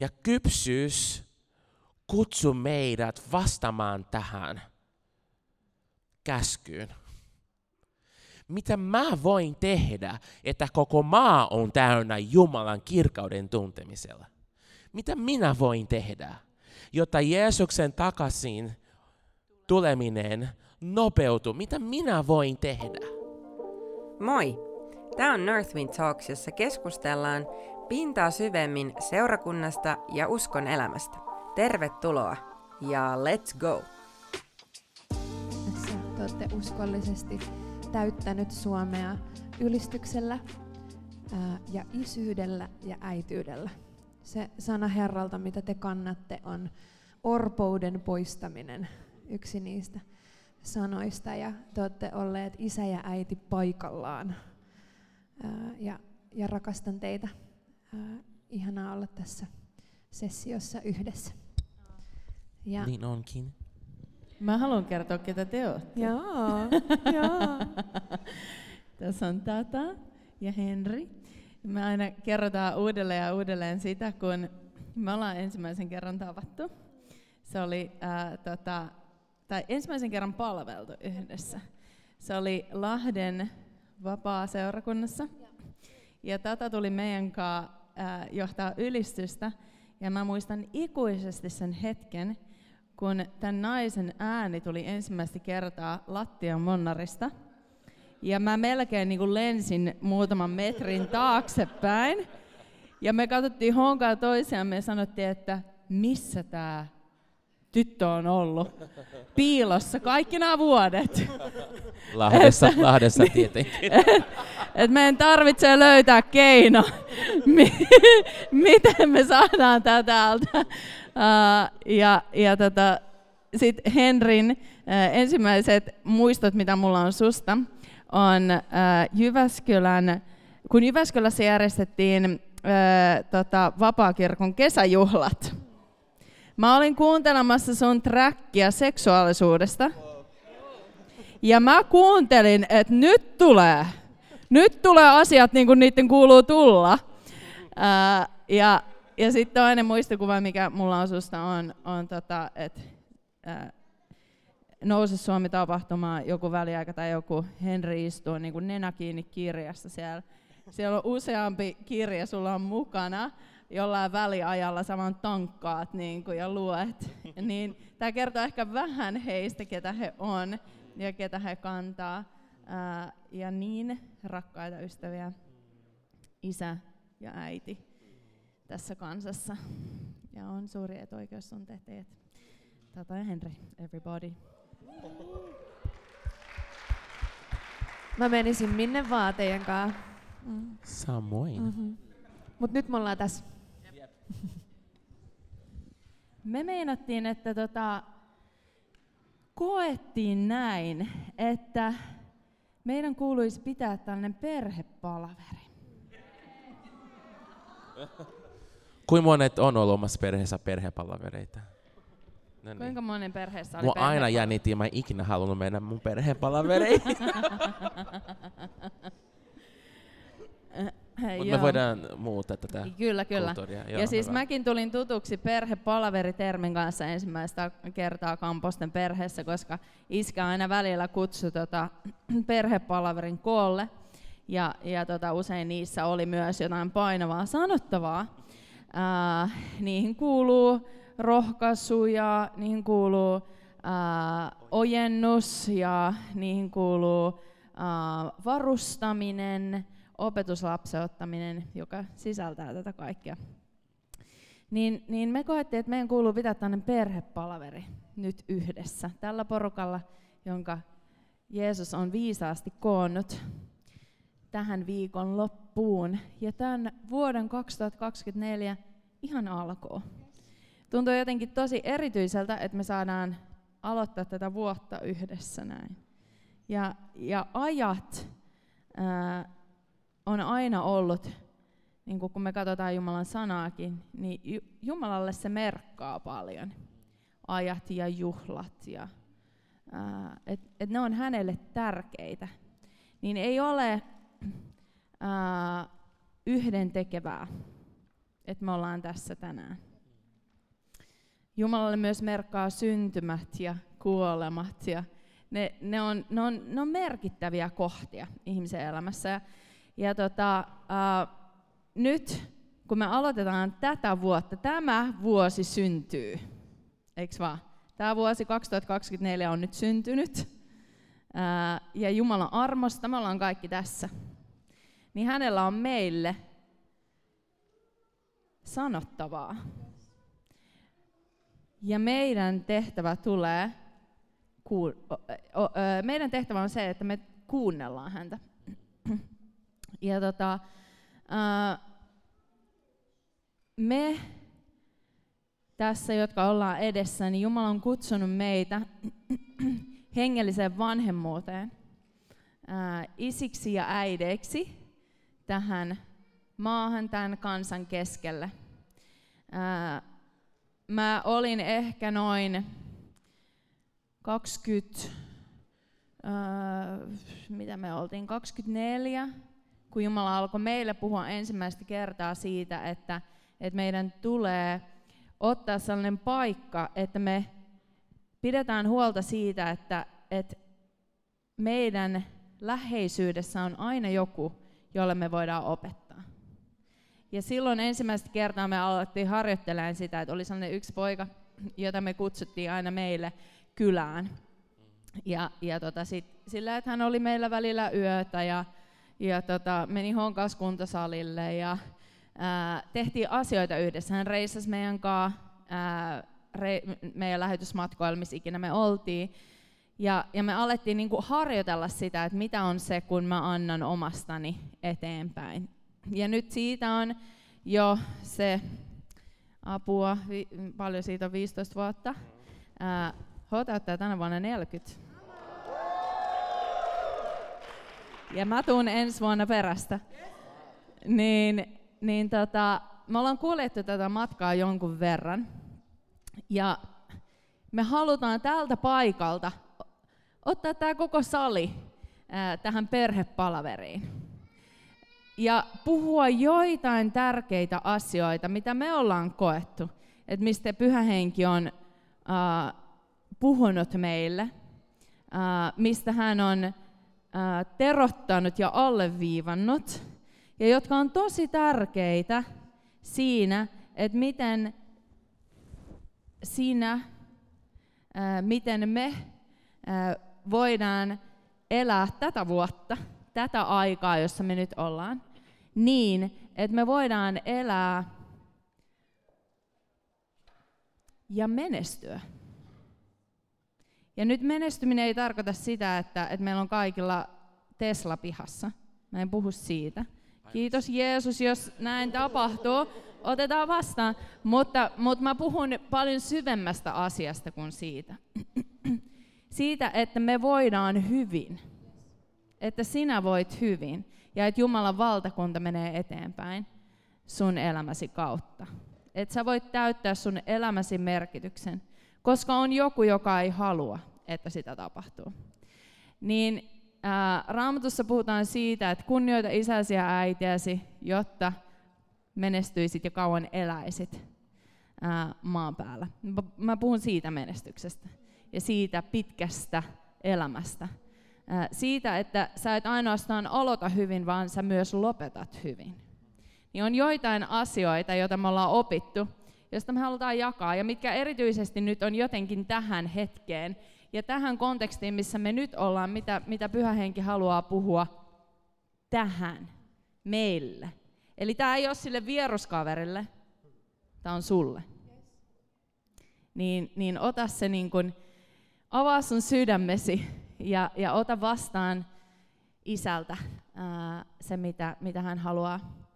Ja kypsyys kutsuu meidät vastaamaan tähän käskyyn. Mitä mä voin tehdä, että koko maa on täynnä Jumalan kirkauden tuntemisella? Mitä minä voin tehdä, jotta Jeesuksen takaisin tuleminen nopeutuu? Mitä minä voin tehdä? Moi! Tämä on Northwind Talks, jossa keskustellaan pintaa syvemmin seurakunnasta ja uskon elämästä. Tervetuloa ja let's go! Tässä te olette uskollisesti täyttänyt Suomea ylistyksellä ää, ja isyydellä ja äityydellä. Se sana Herralta, mitä te kannatte, on orpouden poistaminen, yksi niistä sanoista. Ja te olette olleet isä ja äiti paikallaan. Ää, ja, ja rakastan teitä. Ää, ihanaa olla tässä sessiossa yhdessä. Ja niin onkin. Mä haluan kertoa, ketä te olette. Joo, joo. Tässä on Tata ja Henri. Me aina kerrotaan uudelleen ja uudelleen sitä, kun me ollaan ensimmäisen kerran tavattu. Se oli ää, tota, tai ensimmäisen kerran palveltu yhdessä. Se oli Lahden vapaa-seurakunnassa. Ja Tata tuli meidän kanssa johtaa ylistystä. Ja mä muistan ikuisesti sen hetken, kun tämän naisen ääni tuli ensimmäistä kertaa lattian monnarista. Ja mä melkein niin kuin lensin muutaman metrin taaksepäin. Ja me katsottiin honkaa toisiamme ja sanottiin, että missä tämä tyttö on ollut piilossa kaikki nämä vuodet. Lahdessa, että, Lahdessa tietenkin. Et, et meidän tarvitsee löytää keino, miten me saadaan tätä täältä. Uh, ja ja tota, sitten Henrin uh, ensimmäiset muistot, mitä mulla on susta, on uh, Jyväskylän, kun Jyväskylässä järjestettiin uh, tota, vapaakirkon kesäjuhlat. Mä olin kuuntelemassa sun trackia seksuaalisuudesta. Ja mä kuuntelin, että nyt tulee. Nyt tulee asiat niin kuin niiden kuuluu tulla. Ää, ja ja sitten toinen muistikuva, mikä mulla on susta, on, on tota, että Nouse Suomi-tapahtumaan joku väliaika tai joku Henri istuu niin kuin nenä kiinni kirjassa siellä. Siellä on useampi kirja, sulla on mukana jollain väliajalla saman tankkaat niin kuin, ja luet. niin, Tämä kertoo ehkä vähän heistä, ketä he on ja ketä he kantaa. Ää, ja niin, rakkaita ystäviä, isä ja äiti tässä kansassa. Ja on suuri etuoikeus tuntea teet. Tata ja Henri, everybody. Mä menisin minne vaan teidän kanssa. Mm. Samoin. Mm-hmm. Mut nyt me ollaan tässä. Me meinattiin, että tota, koettiin näin, että meidän kuuluisi pitää tällainen perhepalaveri. Kuinka monet on ollut omassa perheessä perhepalavereita? No niin. Kuinka monen perheessä oli Mua aina jännitti, mä en ikinä halunnut mennä mun perhepalavereihin. Mutta me voidaan muuttaa tätä Kyllä, kyllä. Kulttuuria. Joo, ja siis hyvä. mäkin tulin tutuksi perhepalaveritermin kanssa ensimmäistä kertaa Kamposten perheessä, koska iskä aina välillä kutsui tota, perhepalaverin koolle. Ja, ja tota, usein niissä oli myös jotain painavaa sanottavaa. Ää, niihin kuuluu rohkaisu ja niihin kuuluu ää, ojennus ja niihin kuuluu ää, varustaminen, opetuslapseuttaminen, joka sisältää tätä kaikkea. Niin, niin me koettiin, että meidän kuuluu pitää tämmöinen perhepalaveri nyt yhdessä tällä porukalla, jonka Jeesus on viisaasti koonnut tähän viikon loppuun ja tämän vuoden 2024 ihan alkoo. Tuntuu jotenkin tosi erityiseltä, että me saadaan aloittaa tätä vuotta yhdessä näin. Ja, ja ajat ää, on aina ollut, niin kun me katsotaan Jumalan sanaakin, niin Jumalalle se merkkaa paljon. Ajat ja juhlat, ja, että et ne on hänelle tärkeitä. Niin ei ole ää, yhden tekevää, että me ollaan tässä tänään. Jumalalle myös merkkaa syntymät ja kuolemat ja ne, ne, on, ne, on, ne on merkittäviä kohtia ihmisen elämässä. Ja, ja tota, äh, nyt kun me aloitetaan tätä vuotta, tämä vuosi syntyy, eikö vaan? Tämä vuosi 2024 on nyt syntynyt, ää, ja Jumalan armosta me ollaan kaikki tässä. Niin hänellä on meille sanottavaa. Ja meidän tehtävä tulee, meidän tehtävä on se, että me kuunnellaan häntä. Ja tota, me tässä, jotka ollaan edessä, niin Jumala on kutsunut meitä hengelliseen vanhemmuuteen, isiksi ja äideiksi tähän maahan, tämän kansan keskelle. mä olin ehkä noin 20, mitä me oltiin, 24, kun Jumala alkoi meille puhua ensimmäistä kertaa siitä, että, että meidän tulee ottaa sellainen paikka, että me pidetään huolta siitä, että, että meidän läheisyydessä on aina joku, jolle me voidaan opettaa. Ja silloin ensimmäistä kertaa me alettiin harjoittelemaan sitä, että oli sellainen yksi poika, jota me kutsuttiin aina meille kylään. Ja, ja tota sit, sillä, että hän oli meillä välillä yötä ja, ja tota, meni honkas kuntosalille ja ää, tehtiin asioita yhdessä. Hän reissasi meidän kanssa re, meidän lähetysmatkoilla, missä ikinä me oltiin. Ja, ja me alettiin niin kuin harjoitella sitä, että mitä on se, kun mä annan omastani eteenpäin. Ja nyt siitä on jo se apua, vi, paljon siitä on 15 vuotta. Ää, H täyttää tänä vuonna 40. Ja mä tuun ensi vuonna perästä. Niin, niin tota, me ollaan kuljettu tätä matkaa jonkun verran. Ja me halutaan tältä paikalta ottaa tämä koko sali ää, tähän perhepalaveriin. Ja puhua joitain tärkeitä asioita, mitä me ollaan koettu, että mistä Pyhä Henki on ää, puhunut meille, ää, mistä hän on terottanut ja alleviivannut, ja jotka on tosi tärkeitä siinä, että miten siinä, miten me voidaan elää tätä vuotta, tätä aikaa, jossa me nyt ollaan, niin, että me voidaan elää ja menestyä. Ja nyt menestyminen ei tarkoita sitä, että, että meillä on kaikilla Tesla pihassa. Mä en puhu siitä. Kiitos Jeesus, jos näin tapahtuu. Otetaan vastaan. Mutta, mutta mä puhun paljon syvemmästä asiasta kuin siitä. siitä, että me voidaan hyvin. Että sinä voit hyvin. Ja että Jumalan valtakunta menee eteenpäin sun elämäsi kautta. Että sä voit täyttää sun elämäsi merkityksen. Koska on joku, joka ei halua, että sitä tapahtuu. Niin ää, Raamatussa puhutaan siitä, että kunnioita isäsi ja äitiäsi, jotta menestyisit ja kauan eläisit ää, maan päällä. Mä puhun siitä menestyksestä ja siitä pitkästä elämästä. Ää, siitä, että sä et ainoastaan aloita hyvin, vaan sä myös lopetat hyvin. Niin on joitain asioita, joita me ollaan opittu, joista me halutaan jakaa, ja mitkä erityisesti nyt on jotenkin tähän hetkeen, ja tähän kontekstiin, missä me nyt ollaan, mitä, mitä Pyhä Henki haluaa puhua tähän, meille. Eli tämä ei ole sille vieruskaverille, tämä on sulle. Niin, niin ota se niin kuin, avaa sun sydämesi ja, ja ota vastaan isältä ää, se, mitä, mitä hän haluaa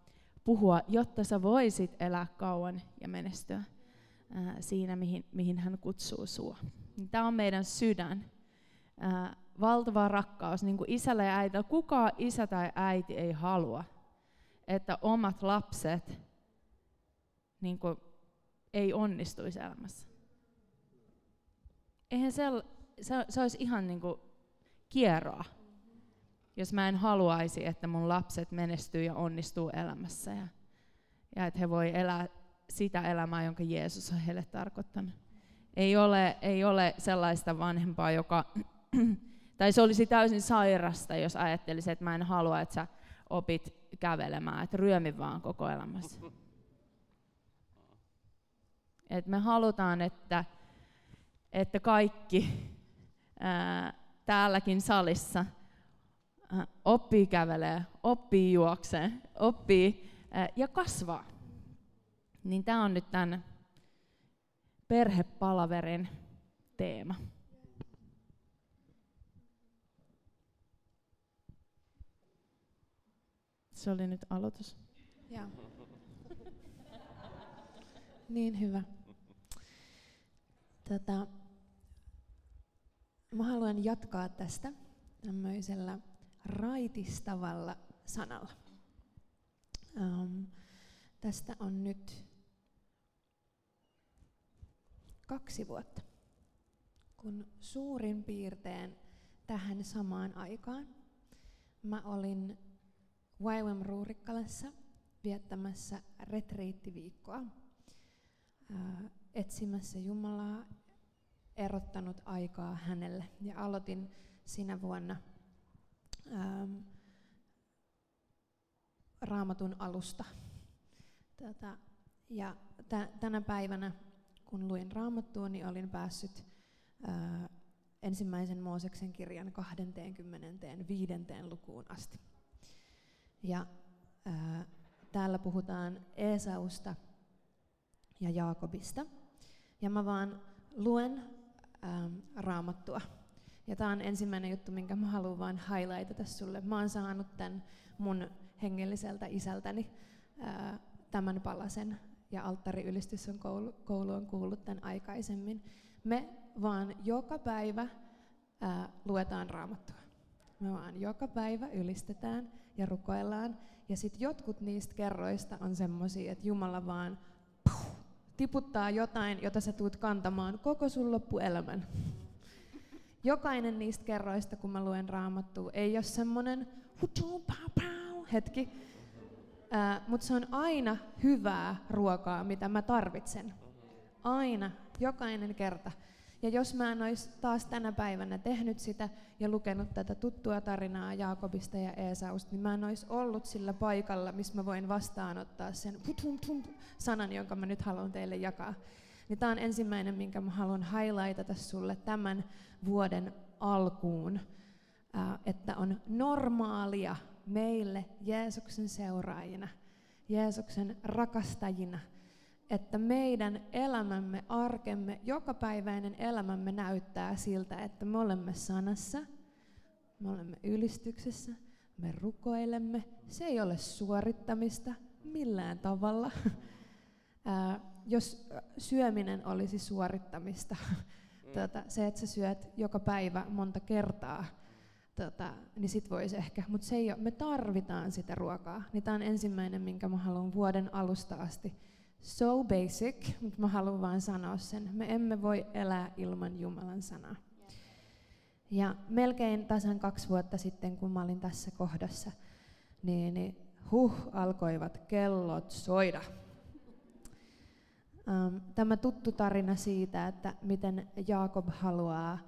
puhua, jotta sä voisit elää kauan ja menestyä ää, siinä, mihin, mihin hän kutsuu sua. Tämä on meidän sydän. Ää, valtava rakkaus, niin kuin isällä ja äidillä. Kuka isä tai äiti ei halua, että omat lapset niin kuin, ei onnistuisi elämässä. Eihän se, se, se olisi ihan niin kuin kierroa, jos mä en haluaisi, että mun lapset menestyy ja onnistuu elämässä ja, ja että he voi elää sitä elämää, jonka Jeesus on heille tarkoittanut. Ei ole, ei ole sellaista vanhempaa, joka, tai se olisi täysin sairasta, jos ajattelisi, että mä en halua, että sä opit kävelemään, että ryömi vaan koko elämässä. Et me halutaan, että, että kaikki ää, täälläkin salissa oppii kävelee, oppii juoksee, oppii ää, ja kasvaa. Niin tämä on nyt tämän perhepalaverin teema. Se oli nyt aloitus. Joo. Niin hyvä. Tota, mä haluan jatkaa tästä tämmöisellä raitistavalla sanalla. Um, tästä on nyt kaksi vuotta, kun suurin piirtein tähän samaan aikaan mä olin YWAM Ruurikkalassa viettämässä retriittiviikkoa, ää, etsimässä Jumalaa, erottanut aikaa hänelle. Ja aloitin sinä vuonna ähm, raamatun alusta. Tätä, ja t- tänä päivänä, kun luin raamattua, niin olin päässyt ää, ensimmäisen Mooseksen kirjan 25. lukuun asti. Ja ää, täällä puhutaan Esausta ja Jaakobista. Ja mä vaan luen ähm, raamattua. Ja tämä on ensimmäinen juttu, minkä mä haluan vaan highlightata sulle. Mä oon saanut tämän mun hengelliseltä isältäni tämän palasen, ja alttariylistys on koulu, koulu on kuullut tämän aikaisemmin. Me vaan joka päivä ää, luetaan raamattua. Me vaan joka päivä ylistetään ja rukoillaan. Ja sitten jotkut niistä kerroista on semmoisia, että Jumala vaan puh, tiputtaa jotain, jota sä tuut kantamaan koko sun loppuelämän. Jokainen niistä kerroista, kun mä luen raamattua, ei ole semmoinen hetki, mutta se on aina hyvää ruokaa, mitä mä tarvitsen. Aina, jokainen kerta. Ja jos mä en olisi taas tänä päivänä tehnyt sitä ja lukenut tätä tuttua tarinaa Jaakobista ja Eesausta, niin mä en olisi ollut sillä paikalla, missä mä voin vastaanottaa sen sanan, jonka mä nyt haluan teille jakaa. Niin tämä on ensimmäinen, minkä mä haluan highlightata sulle tämän vuoden alkuun, että on normaalia meille Jeesuksen seuraajina, Jeesuksen rakastajina – että meidän elämämme, arkemme, jokapäiväinen elämämme näyttää siltä, että me olemme sanassa, me olemme ylistyksessä, me rukoilemme. Se ei ole suorittamista millään tavalla. Jos syöminen olisi suorittamista, mm. tota, se, että sä syöt joka päivä monta kertaa, tota, niin sit voisi ehkä, mutta se ei ole, me tarvitaan sitä ruokaa. Niin tämä on ensimmäinen, minkä mä haluan vuoden alusta asti so basic, mutta mä haluan vain sanoa sen. Me emme voi elää ilman Jumalan sanaa. Ja melkein tasan kaksi vuotta sitten, kun mä olin tässä kohdassa, niin, niin huh, alkoivat kellot soida. Um, tämä tuttu tarina siitä, että miten Jaakob haluaa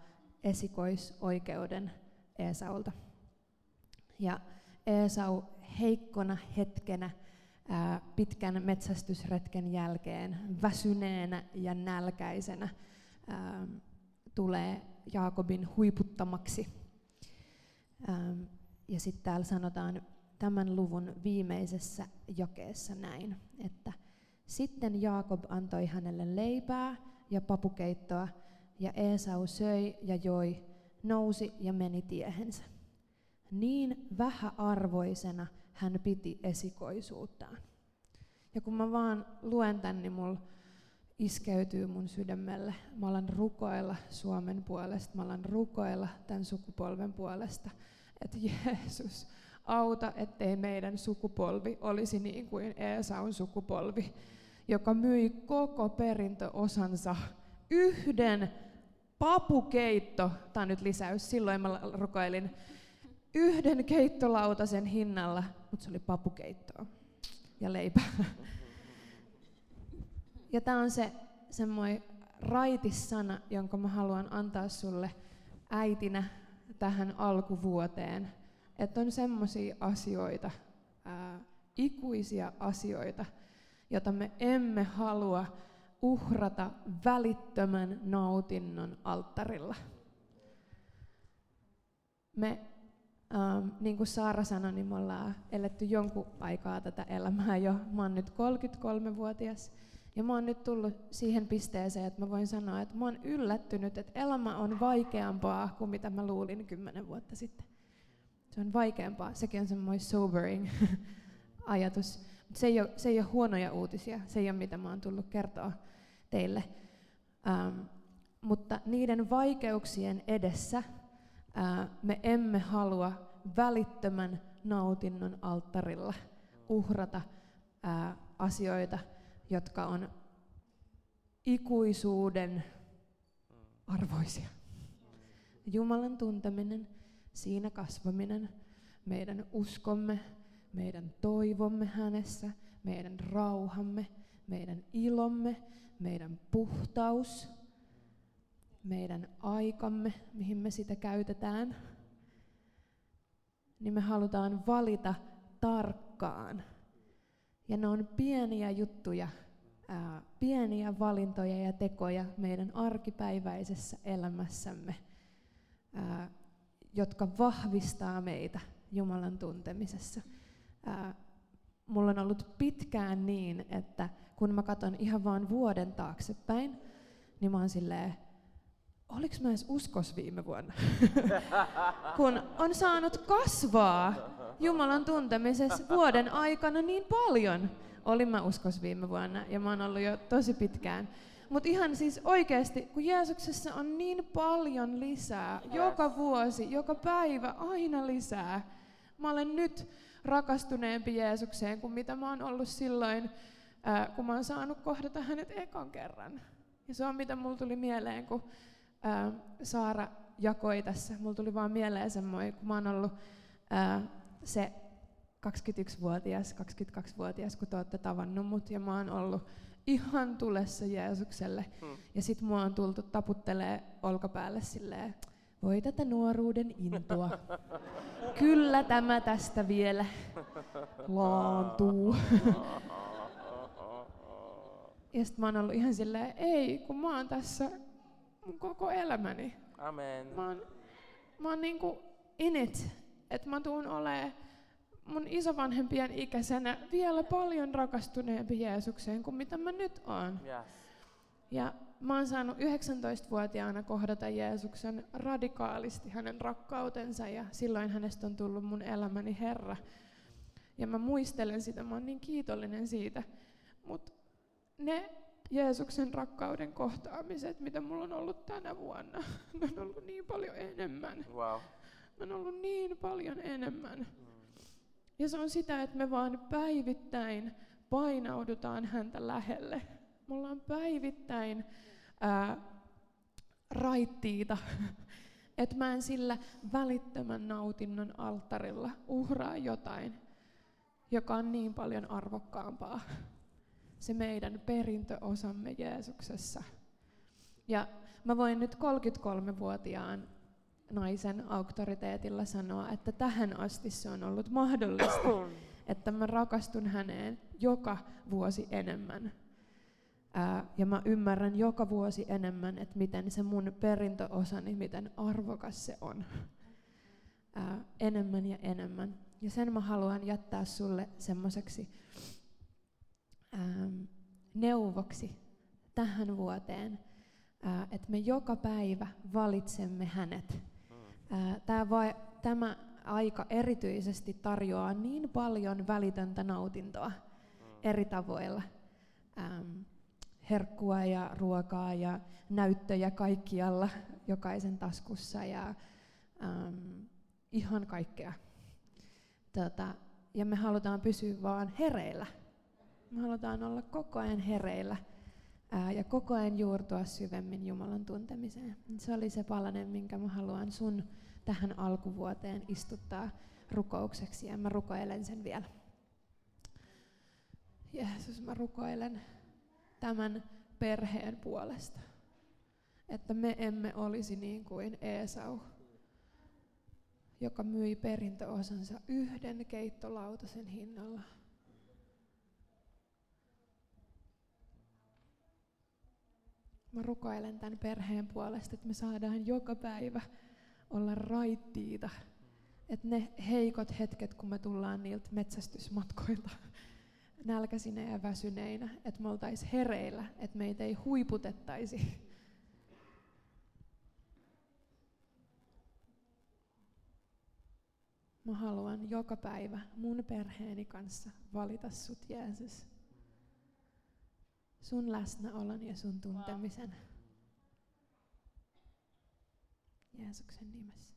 esikoisoikeuden Esaulta. Ja Esau heikkona hetkenä pitkän metsästysretken jälkeen väsyneenä ja nälkäisenä tulee Jaakobin huiputtamaksi. Ja sitten täällä sanotaan tämän luvun viimeisessä jakeessa näin, että sitten Jaakob antoi hänelle leipää ja papukeittoa, ja Esau söi ja joi, nousi ja meni tiehensä. Niin vähäarvoisena hän piti esikoisuuttaan. Ja kun mä vaan luen tän, niin mulla iskeytyy mun sydämelle. Mä alan rukoilla Suomen puolesta, mä alan rukoilla tämän sukupolven puolesta, että Jeesus, auta, ettei meidän sukupolvi olisi niin kuin Eesaun sukupolvi, joka myi koko perintöosansa yhden papukeitto, tämä nyt lisäys, silloin mä rukoilin, yhden keittolautasen hinnalla, mutta se oli papukeittoa ja leipää. Ja tämä on se semmoinen raitissana, jonka mä haluan antaa sulle äitinä tähän alkuvuoteen, että on semmoisia asioita, ää, ikuisia asioita, joita me emme halua uhrata välittömän nautinnon alttarilla. Me, ähm, niin kuin Saara sanoi, niin me ollaan eletty jonkun aikaa tätä elämää jo. Mä oon nyt 33-vuotias ja mä oon nyt tullut siihen pisteeseen, että mä voin sanoa, että mä oon yllättynyt, että elämä on vaikeampaa kuin mitä mä luulin kymmenen vuotta sitten. Se on vaikeampaa. Sekin on semmoinen sobering ajatus. Se, ei ole, se ei ole huonoja uutisia. Se ei ole mitä mä oon tullut kertoa teille. Ähm, mutta niiden vaikeuksien edessä ää, me emme halua välittömän nautinnon alttarilla uhrata ää, asioita, jotka on ikuisuuden arvoisia. Jumalan tunteminen, siinä kasvaminen, meidän uskomme, meidän toivomme hänessä, meidän rauhamme, meidän ilomme, meidän puhtaus, meidän aikamme, mihin me sitä käytetään, niin me halutaan valita tarkkaan. Ja ne on pieniä juttuja, ää, pieniä valintoja ja tekoja meidän arkipäiväisessä elämässämme, ää, jotka vahvistaa meitä Jumalan tuntemisessa. Ää, mulla on ollut pitkään niin, että kun mä katson ihan vain vuoden taaksepäin, niin mä oon silleen, oliko mä edes uskos viime vuonna? kun on saanut kasvaa Jumalan tuntemisessa vuoden aikana niin paljon. Olin mä uskos viime vuonna ja mä oon ollut jo tosi pitkään. Mutta ihan siis oikeasti, kun Jeesuksessa on niin paljon lisää, joka vuosi, joka päivä, aina lisää. Mä olen nyt rakastuneempi Jeesukseen kuin mitä mä oon ollut silloin, ää, kun mä oon saanut kohdata hänet ekan kerran. Ja se on mitä mulla tuli mieleen, kun ää, Saara jakoi tässä. Mulla tuli vaan mieleen semmoinen, kun mä oon ollut ää, se 21-vuotias, 22-vuotias, kun te olette tavannut mut, ja mä oon ollut ihan tulessa Jeesukselle. Hmm. Ja sit mua on tultu taputtelee olkapäälle silleen, voi tätä nuoruuden intoa. Kyllä tämä tästä vielä laantuu. ja sit mä oon ollut ihan silleen, ei, kun mä oon tässä mun koko elämäni. Amen. Mä oon, mä oon niinku in it, että mä tuun olemaan mun isovanhempien ikäisenä vielä paljon rakastuneempi Jeesukseen kuin mitä mä nyt oon. Yes. Ja mä oon saanut 19-vuotiaana kohdata Jeesuksen radikaalisti hänen rakkautensa ja silloin hänestä on tullut mun elämäni Herra. Ja mä muistelen sitä, mä oon niin kiitollinen siitä. Mutta ne Jeesuksen rakkauden kohtaamiset, mitä mulla on ollut tänä vuonna, ne on ollut niin paljon enemmän. Wow. Ne on ollut niin paljon enemmän. Ja se on sitä, että me vaan päivittäin painaudutaan häntä lähelle. Me ollaan päivittäin ää, raittiita, että mä en sillä välittömän nautinnon alttarilla uhraa jotain, joka on niin paljon arvokkaampaa. Se meidän perintöosamme Jeesuksessa. Ja mä voin nyt 33-vuotiaan naisen auktoriteetilla sanoa, että tähän asti se on ollut mahdollista, että mä rakastun häneen joka vuosi enemmän. Ää, ja mä ymmärrän joka vuosi enemmän, että miten se mun perintöosani, miten arvokas se on. Ää, enemmän ja enemmän. Ja sen mä haluan jättää sulle semmoiseksi neuvoksi tähän vuoteen, ää, että me joka päivä valitsemme hänet. Ää, tää vai, tämä aika erityisesti tarjoaa niin paljon välitöntä nautintoa eri tavoilla. Ähm, herkkua ja ruokaa ja näyttöjä kaikkialla, jokaisen taskussa ja ähm, ihan kaikkea. Tota, ja me halutaan pysyä vaan hereillä. Me halutaan olla koko ajan hereillä ää, ja koko ajan juurtua syvemmin Jumalan tuntemiseen. Se oli se palanen, minkä mä haluan sun tähän alkuvuoteen istuttaa rukoukseksi ja mä rukoilen sen vielä. Jeesus, mä rukoilen tämän perheen puolesta. Että me emme olisi niin kuin Esau, joka myi perintöosansa yhden keittolautasen hinnalla. Mä rukoilen tämän perheen puolesta, että me saadaan joka päivä olla raittiita. Että ne heikot hetket, kun me tullaan niiltä metsästysmatkoilta nälkäisinä ja väsyneinä, että me oltaisiin hereillä, että meitä ei huiputettaisi. Mä haluan joka päivä mun perheeni kanssa valita sut, Jeesus sun läsnäolon ja sun tuntemisen. Jeesuksen nimessä.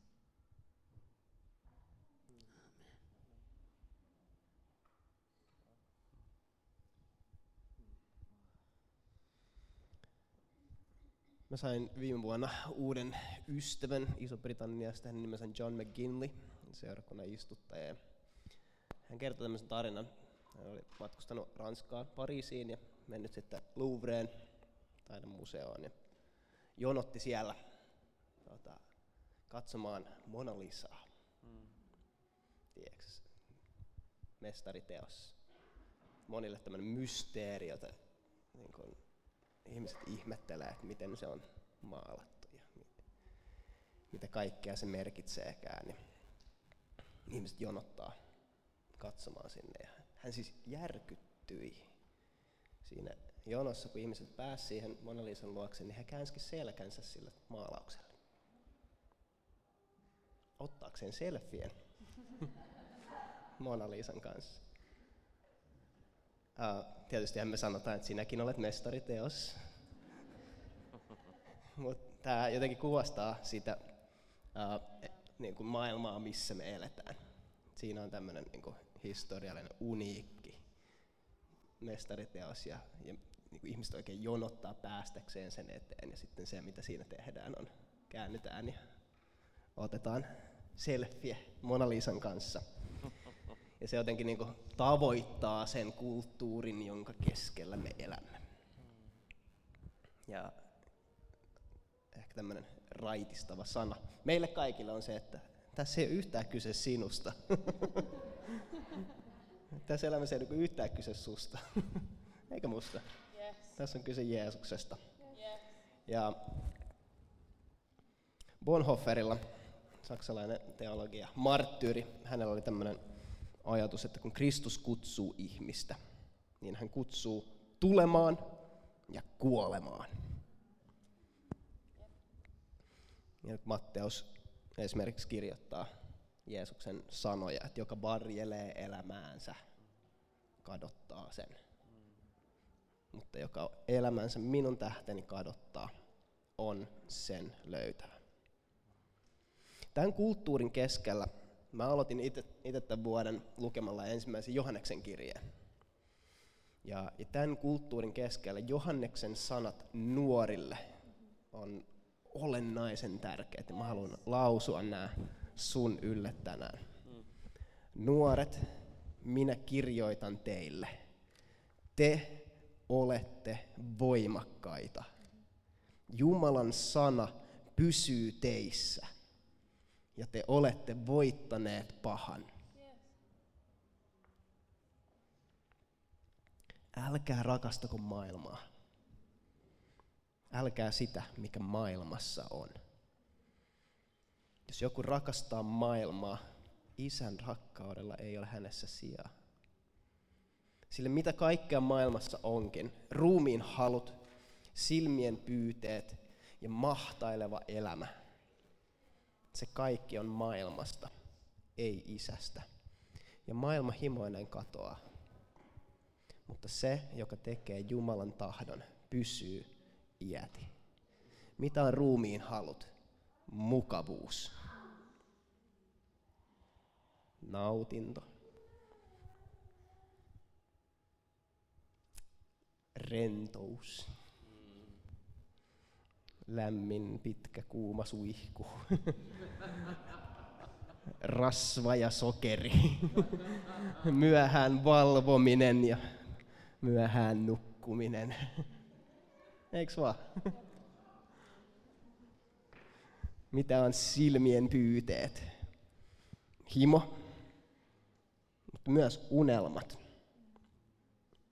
Mä sain viime vuonna uuden ystävän Iso-Britanniasta, hänen nimensä John McGinley, seurakunnan istuttaja. Hän kertoi tämmöisen tarinan. Hän oli matkustanut Ranskaan, Pariisiin ja mennyt sitten Louvreen, taidemuseoon, ja jonotti siellä tota, katsomaan Mona Lisaa. Mm. Tiedätkö, mestariteos. Monille tämmöinen mysteeri, jota niin kun, ihmiset ihmettelee, että miten se on maalattu ja mitä kaikkea se merkitseekään. Niin ihmiset jonottaa katsomaan sinne. Ja hän siis järkyttyi siinä jonossa, kun ihmiset pääsivät siihen Mona Lisan luokse, niin he käänsikin selkänsä sille maalaukselle. Ottaakseen selfien Mona Lisan kanssa. Uh, tietysti me sanotaan, että sinäkin olet mestariteos. Mutta tämä jotenkin kuvastaa sitä uh, niin kuin maailmaa, missä me eletään. Siinä on tämmöinen niin historiallinen uniikki mestariteos ja, ja niin kuin ihmiset oikein jonottaa päästäkseen sen eteen ja sitten se mitä siinä tehdään on käännytään ja otetaan selfie Mona Lisan kanssa. Ja se jotenkin niin kuin tavoittaa sen kulttuurin, jonka keskellä me elämme. Ja ehkä tämmöinen raitistava sana. Meille kaikille on se, että tässä ei ole yhtään kyse sinusta. Tässä elämässä ei ole yhtään kyse susta, eikä musta. Yes. Tässä on kyse Jeesuksesta. Yes. Ja Bonhoefferilla, saksalainen teologia, marttyyri, hänellä oli tämmöinen ajatus, että kun Kristus kutsuu ihmistä, niin hän kutsuu tulemaan ja kuolemaan. Ja Matteus esimerkiksi kirjoittaa Jeesuksen sanoja, että joka varjelee elämäänsä, kadottaa sen. Mutta joka elämänsä minun tähteni kadottaa, on sen löytävä. Tämän kulttuurin keskellä mä aloitin itse tämän vuoden lukemalla ensimmäisen Johanneksen kirjeen. Ja, ja tämän kulttuurin keskellä Johanneksen sanat nuorille on olennaisen tärkeät. Mä haluan lausua nämä sun ylle tänään. Nuoret, minä kirjoitan teille. Te olette voimakkaita. Jumalan sana pysyy teissä. Ja te olette voittaneet pahan. Älkää rakastako maailmaa. Älkää sitä, mikä maailmassa on. Jos joku rakastaa maailmaa, isän rakkaudella ei ole hänessä sijaa. Sille mitä kaikkea maailmassa onkin, ruumiin halut, silmien pyyteet ja mahtaileva elämä, se kaikki on maailmasta, ei isästä. Ja maailma himoinen katoaa. Mutta se, joka tekee Jumalan tahdon, pysyy iäti. Mitä on ruumiin halut? Mukavuus nautinto, rentous, lämmin, pitkä, kuuma suihku, rasva ja sokeri, myöhään valvominen ja myöhään nukkuminen. Eiks vaan? Mitä on silmien pyyteet? Himo, mutta myös unelmat,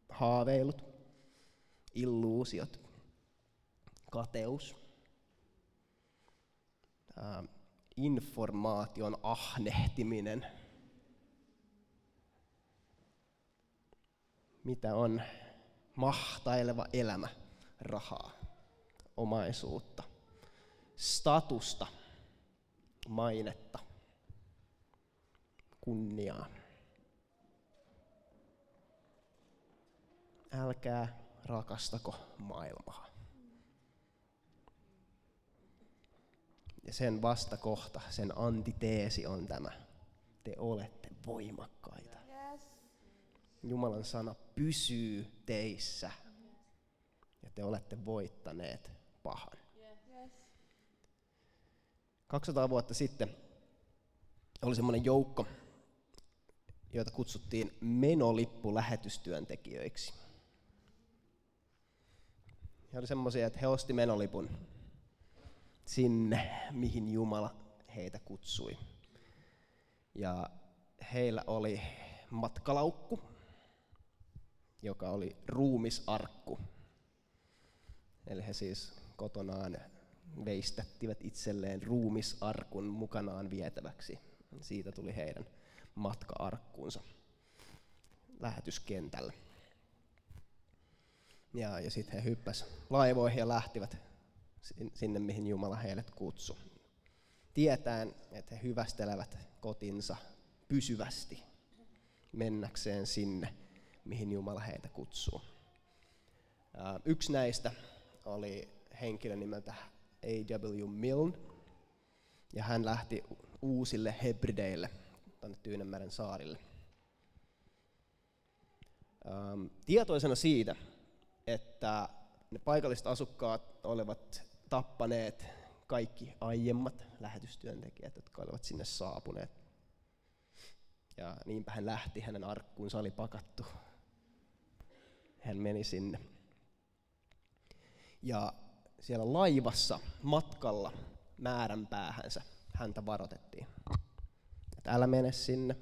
haaveilut, illuusiot, kateus, ää, informaation ahnehtiminen. Mitä on mahtaileva elämä, rahaa, omaisuutta, statusta, mainetta, kunniaa. Älkää rakastako maailmaa. Ja sen vastakohta, sen antiteesi on tämä. Te olette voimakkaita. Jumalan sana pysyy teissä. Ja te olette voittaneet pahan. 200 vuotta sitten oli semmoinen joukko, joita kutsuttiin menolippu lähetystyöntekijöiksi. He oli semmoisia, että he osti menolipun sinne, mihin Jumala heitä kutsui. Ja heillä oli matkalaukku, joka oli ruumisarkku. Eli he siis kotonaan veistättivät itselleen ruumisarkun mukanaan vietäväksi. Siitä tuli heidän matkaarkkuunsa lähetyskentällä. Ja, ja sitten he hyppäs laivoihin ja lähtivät sinne, mihin Jumala heidät kutsui. Tietäen, että he hyvästelevät kotinsa pysyvästi mennäkseen sinne, mihin Jumala heitä kutsuu. Yksi näistä oli henkilö nimeltä A.W. Milne, ja hän lähti uusille Hebrideille, tuonne Tyynemeren saarille. Tietoisena siitä, että ne paikalliset asukkaat olivat tappaneet kaikki aiemmat lähetystyöntekijät, jotka olivat sinne saapuneet. Ja niinpä hän lähti, hänen arkkuunsa oli pakattu. Hän meni sinne. Ja siellä laivassa matkalla määränpäähänsä häntä varoitettiin. Että älä mene sinne,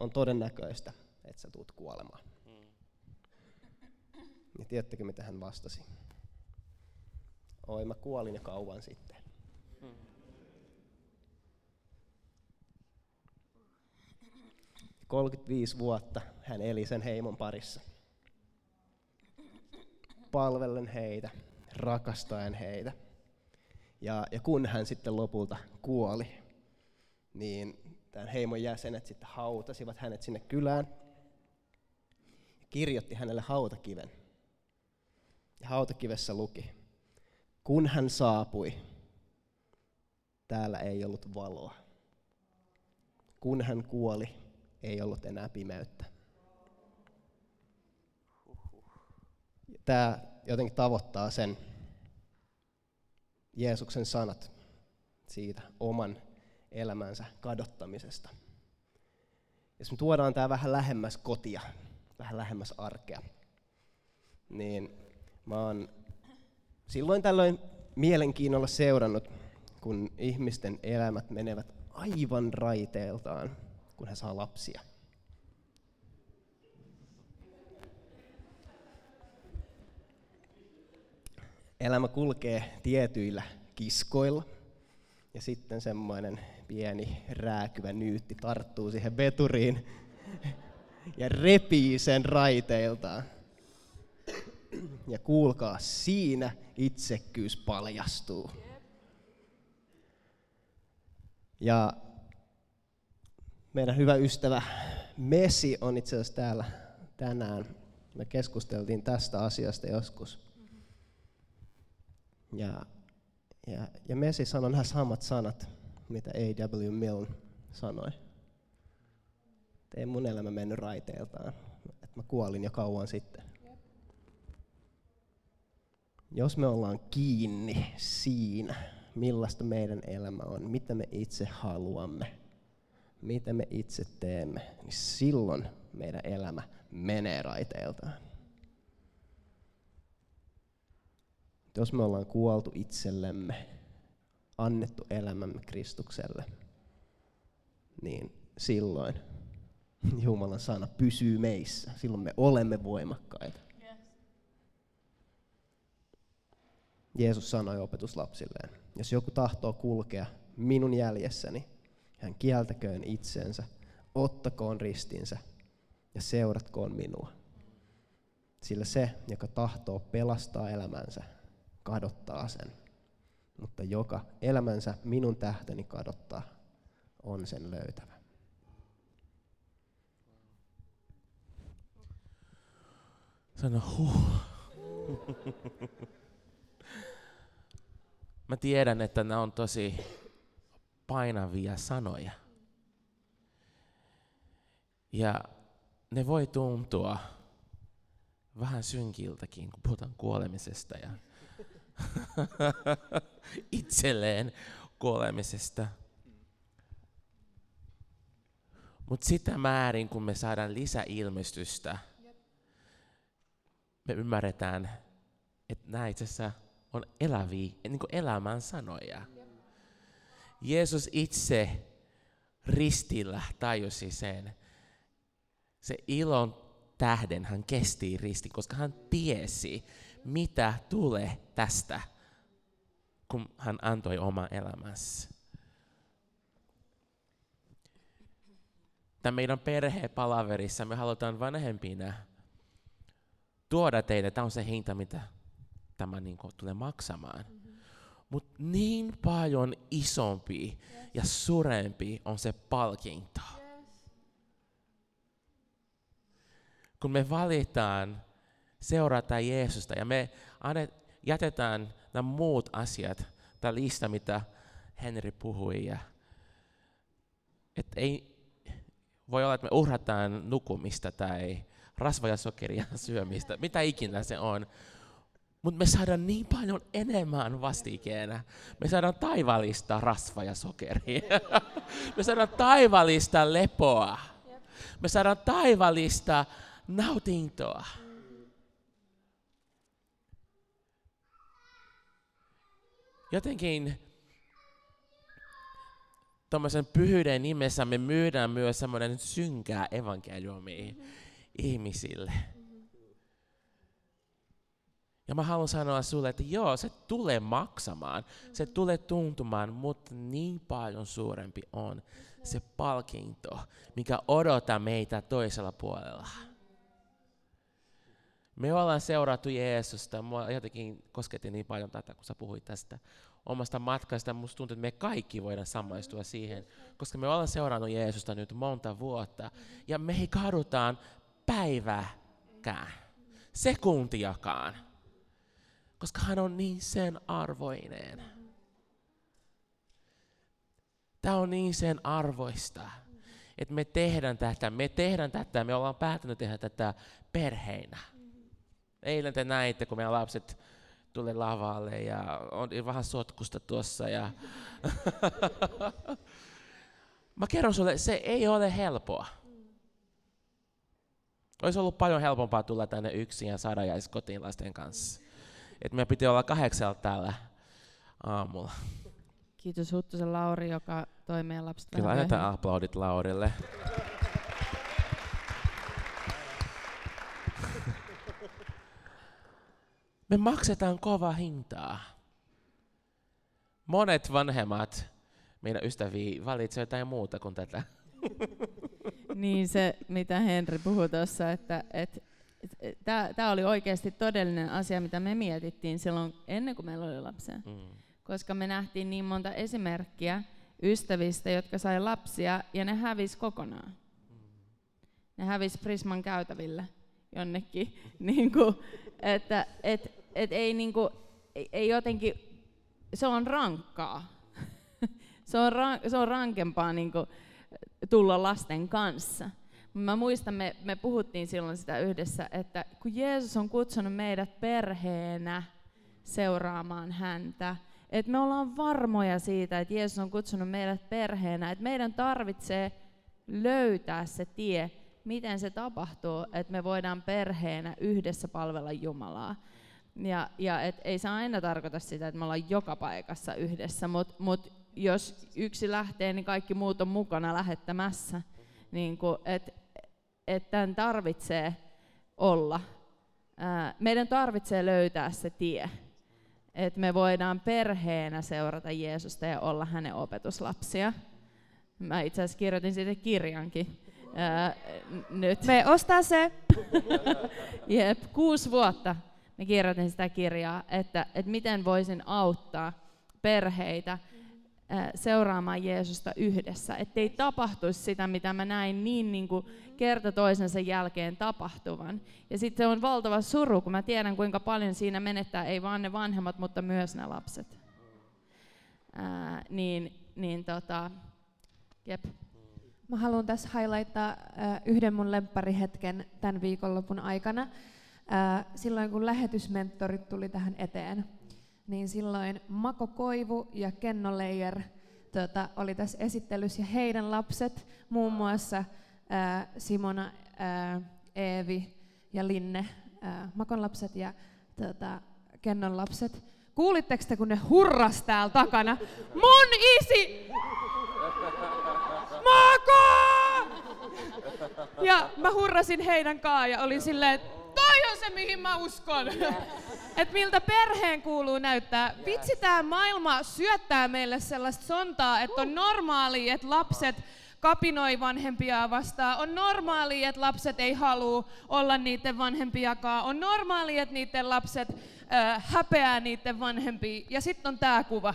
on todennäköistä, että sä tulet kuolemaan. Ja tiedättekö, mitä hän vastasi? Oi, mä kuolin jo kauan sitten. 35 vuotta hän eli sen heimon parissa. Palvellen heitä, rakastaen heitä. Ja, ja kun hän sitten lopulta kuoli, niin tämän heimon jäsenet sitten hautasivat hänet sinne kylään. Ja kirjoitti hänelle hautakiven. Ja hautakivessä luki, kun hän saapui, täällä ei ollut valoa. Kun hän kuoli, ei ollut enää pimeyttä. Tämä jotenkin tavoittaa sen Jeesuksen sanat siitä oman elämänsä kadottamisesta. Jos me tuodaan tämä vähän lähemmäs kotia, vähän lähemmäs arkea, niin mä oon silloin tällöin mielenkiinnolla seurannut, kun ihmisten elämät menevät aivan raiteeltaan, kun he saa lapsia. Elämä kulkee tietyillä kiskoilla, ja sitten semmoinen pieni rääkyvä nyytti tarttuu siihen veturiin ja repii sen raiteiltaan. Ja kuulkaa, siinä itsekkyys paljastuu. Ja meidän hyvä ystävä Messi on itse asiassa täällä tänään. Me keskusteltiin tästä asiasta joskus. Ja, ja, ja Messi sanoi nämä samat sanat, mitä A.W. Milne sanoi. Ei mun elämä mennyt raiteeltaan, että mä kuolin jo kauan sitten. Jos me ollaan kiinni siinä, millaista meidän elämä on, mitä me itse haluamme, mitä me itse teemme, niin silloin meidän elämä menee raiteiltaan. Jos me ollaan kuoltu itsellemme, annettu elämämme Kristukselle, niin silloin Jumalan sana pysyy meissä. Silloin me olemme voimakkaita. Jeesus sanoi opetuslapsilleen, jos joku tahtoo kulkea minun jäljessäni, hän kieltäköön itsensä, ottakoon ristinsä ja seuratkoon minua. Sillä se, joka tahtoo pelastaa elämänsä, kadottaa sen. Mutta joka elämänsä minun tähteni kadottaa, on sen löytävä. Sano huh. Mä tiedän, että nämä on tosi painavia sanoja. Ja ne voi tuntua vähän synkiltäkin, kun puhutaan kuolemisesta ja itselleen kuolemisesta. Mutta sitä määrin, kun me saadaan lisäilmestystä, me ymmärretään, että nämä itse asiassa on eläviä, niin kuin elämän sanoja. Jeesus itse ristillä tajusi sen. Se ilon tähden hän kesti ristin, koska hän tiesi, mitä tulee tästä, kun hän antoi oma elämänsä. Tämä meidän perhepalaverissa me halutaan vanhempina tuoda teille, tämä on se hinta, mitä tämä niin kuin, tulee maksamaan. Mm-hmm. Mutta niin paljon isompi yes. ja suurempi on se palkinto. Yes. Kun me valitaan seurata Jeesusta ja me jätetään nämä muut asiat, tämä lista, mitä Henri puhui, ja et ei, voi olla, että me uhrataan nukumista tai rasva- ja sokeria syömistä, mitä ikinä se on. Mutta me saadaan niin paljon enemmän vastikeena. Me saadaan taivallista rasva ja sokeria. me saadaan taivallista lepoa. Me saadaan taivallista nautintoa. Jotenkin tuommoisen pyhyyden nimessä me myydään myös semmoinen synkää evankeliumi ihmisille. Ja mä haluan sanoa sulle, että joo, se tulee maksamaan, se tulee tuntumaan, mutta niin paljon suurempi on se palkinto, mikä odottaa meitä toisella puolella. Me ollaan seurattu Jeesusta. Mua jotenkin kosketti niin paljon tätä, kun sä puhuit tästä omasta matkasta. Musta tuntuu, että me kaikki voidaan samaistua siihen, koska me ollaan seurannut Jeesusta nyt monta vuotta. Ja me ei kadutaan päiväkään, sekuntiakaan, koska hän on niin sen arvoinen. Tämä on niin sen arvoista, että me tehdään tätä, me tehdään tätä, me ollaan päättänyt tehdä tätä perheinä. Eilen te näitte, kun meidän lapset tuli lavalle ja on vähän sotkusta tuossa. Ja Mä kerron sulle, se ei ole helpoa. Olisi ollut paljon helpompaa tulla tänne yksin ja saada jäisi kotiin lasten kanssa. Et meidän piti olla kahdeksalta täällä aamulla. Kiitos Huttusen Lauri, joka toi meidän lapset Kyllä annetaan aplodit Laurille. Me maksetaan kova hintaa. Monet vanhemmat meidän ystäviä valitsevat jotain muuta kuin tätä. niin se, mitä Henri puhui tuossa, että et, et, tämä oli oikeasti todellinen asia, mitä me mietittiin silloin ennen kuin meillä oli lapsia. Mm. Koska me nähtiin niin monta esimerkkiä ystävistä, jotka sai lapsia, ja ne hävisi kokonaan. Mm. Ne hävisi Prisman käytäville jonnekin. niin kuin, että et, et ei, niin kuin, ei, ei jotenkin, se on rankkaa. se, on ra, se on rankempaa niin kuin, tulla lasten kanssa. Mä muistan, me, me puhuttiin silloin sitä yhdessä, että kun Jeesus on kutsunut meidät perheenä seuraamaan häntä, että me ollaan varmoja siitä, että Jeesus on kutsunut meidät perheenä, että meidän tarvitsee löytää se tie, miten se tapahtuu, että me voidaan perheenä yhdessä palvella Jumalaa. Ja, ja et ei se aina tarkoita sitä, että me ollaan joka paikassa yhdessä, mutta mut jos yksi lähtee, niin kaikki muut on mukana lähettämässä. Niin että et tämän tarvitsee olla. Meidän tarvitsee löytää se tie, että me voidaan perheenä seurata Jeesusta ja olla hänen opetuslapsia. Mä itse asiassa kirjoitin siitä kirjankin. Ää, nyt. Me ostaa se. Jep, kuusi vuotta mä kirjoitin sitä kirjaa, että, että miten voisin auttaa perheitä seuraamaan Jeesusta yhdessä, ettei tapahtuisi sitä, mitä mä näin niin, niin kuin kerta toisensa jälkeen tapahtuvan. Ja sitten se on valtava suru, kun mä tiedän, kuinka paljon siinä menettää ei vain ne vanhemmat, mutta myös ne lapset. Ää, niin, niin tota, jep. Mä haluan tässä highlighttaa äh, yhden mun lempparihetken tämän viikonlopun aikana. Silloin kun lähetysmentorit tuli tähän eteen, niin silloin Mako Koivu ja Kenno Leijer tota, oli tässä esittelyssä ja heidän lapset, muun muassa ää, Simona, ää, Eevi ja Linne, ää, Makon lapset ja tota, Kennon lapset. Kuulitteko te, kun ne hurras täällä takana? Mun isi! Mako! Ja mä hurrasin heidän kaa ja olin silleen, toi on se, mihin mä uskon. Että miltä perheen kuuluu näyttää. Vitsi, tämä maailma syöttää meille sellaista sontaa, että on normaali, että lapset kapinoi vanhempia vastaan. On normaali, että lapset ei halua olla niiden vanhempiakaan. On normaali, että niiden lapset äh, häpeää niiden vanhempia. Ja sitten on tämä kuva,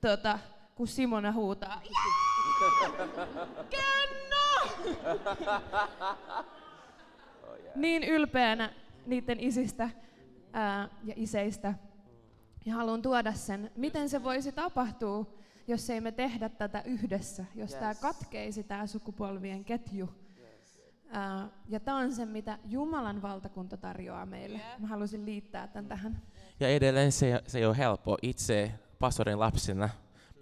tota, kun Simona huutaa. Kenno! niin ylpeänä niiden isistä ää, ja iseistä. Ja haluan tuoda sen, miten se voisi tapahtua, jos ei me tehdä tätä yhdessä, jos yes. tämä katkeisi, tämä sukupolvien ketju. Ää, ja tämä on se, mitä Jumalan valtakunta tarjoaa meille. Yeah. Mä haluaisin liittää tämän tähän. Ja edelleen se, se ei ole helppo. Itse pastorin lapsena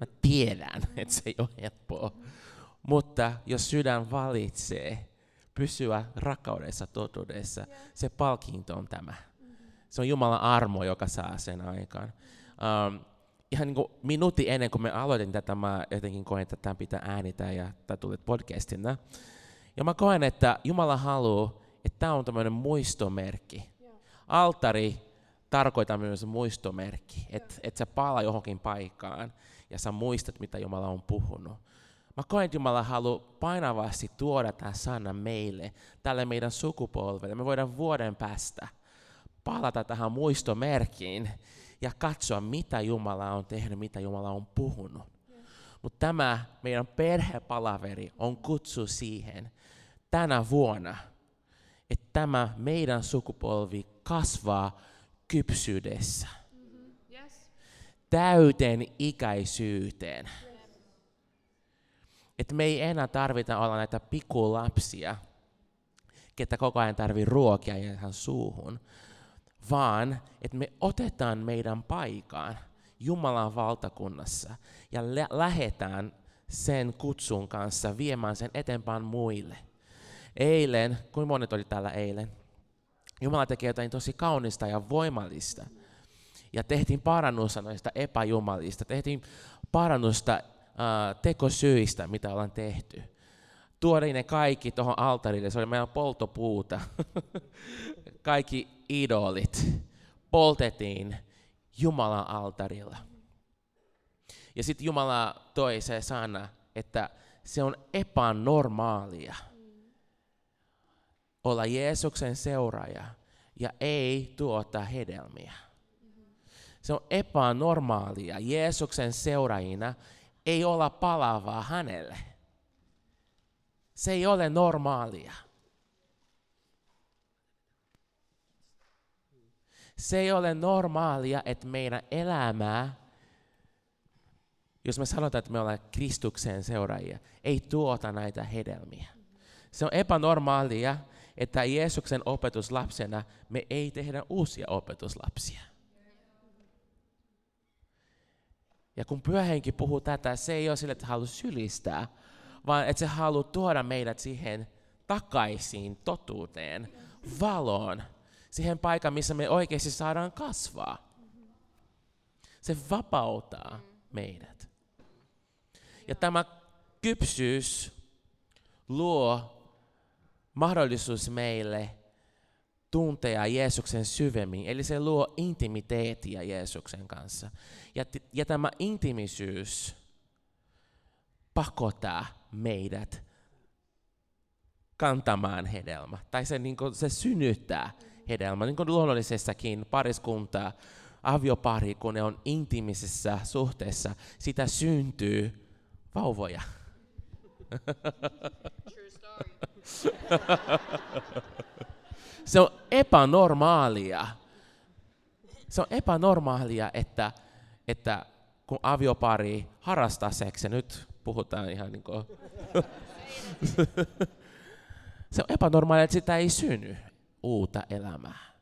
mä tiedän, että se ei ole helppoa. Mutta jos sydän valitsee pysyä rakkaudessa, totuudessa, se palkinto on tämä. Se on Jumalan armo, joka saa sen aikaan. Um, ihan niin kuin minuutti ennen kuin me aloitin tätä, mä jotenkin koen, että tämä pitää äänitä ja tämä tuli podcastina. Ja mä koen, että Jumala haluaa, että tämä on tämmöinen muistomerkki. Altari tarkoittaa myös muistomerkki, että et sä palaa johonkin paikkaan ja sä muistat, mitä Jumala on puhunut. Mä koen, että Jumala haluaa painavasti tuoda tämä sana meille, tälle meidän sukupolvelle. Me voidaan vuoden päästä palata tähän muistomerkkiin ja katsoa, mitä Jumala on tehnyt, mitä Jumala on puhunut. Mutta tämä meidän perhepalaveri on kutsu siihen tänä vuonna, että tämä meidän sukupolvi kasvaa kypsyydessä, täyteen ikäisyyteen. Että me ei enää tarvita olla näitä pikulapsia, ketä koko ajan tarvii ruokia ja suuhun, vaan että me otetaan meidän paikan Jumalan valtakunnassa ja lä- lähetään sen kutsun kanssa viemään sen eteenpäin muille. Eilen, kuin monet oli täällä eilen, Jumala teki jotain tosi kaunista ja voimallista. Ja tehtiin parannusta noista epäjumalista, tehtiin parannusta äh, tekosyistä, mitä ollaan tehty. Tuodin ne kaikki tuohon altarille, se oli meidän poltopuuta. kaikki idolit poltettiin Jumalan altarilla. Ja sitten Jumala toi se sana, että se on epänormaalia olla Jeesuksen seuraaja ja ei tuota hedelmiä. Se on epänormaalia Jeesuksen seuraajina ei olla palavaa hänelle. Se ei ole normaalia. Se ei ole normaalia, että meidän elämää, jos me sanotaan, että me ollaan Kristuksen seuraajia, ei tuota näitä hedelmiä. Se on epänormaalia, että Jeesuksen opetuslapsena me ei tehdä uusia opetuslapsia. Ja kun pyöhenki puhuu tätä, se ei ole sille, että haluaa sylistää, vaan että se haluaa tuoda meidät siihen takaisin totuuteen, valoon, siihen paikan, missä me oikeasti saadaan kasvaa. Se vapauttaa meidät. Ja tämä kypsyys luo mahdollisuus meille tuntea Jeesuksen syvemmin. Eli se luo intimiteettiä Jeesuksen kanssa. Ja, ja tämä intimisyys pakottaa meidät kantamaan hedelmä. Tai se, niin kuin, se synnyttää hedelmä. Niin kuin luonnollisessakin pariskuntaa, aviopari, kun ne on intimisessä suhteessa, sitä syntyy vauvoja. Se on epänormaalia. Se on epänormaalia, että, että kun aviopari harrastaa seksiä, nyt puhutaan ihan niin kuin... se on epänormaalia, että sitä ei synny uutta elämää.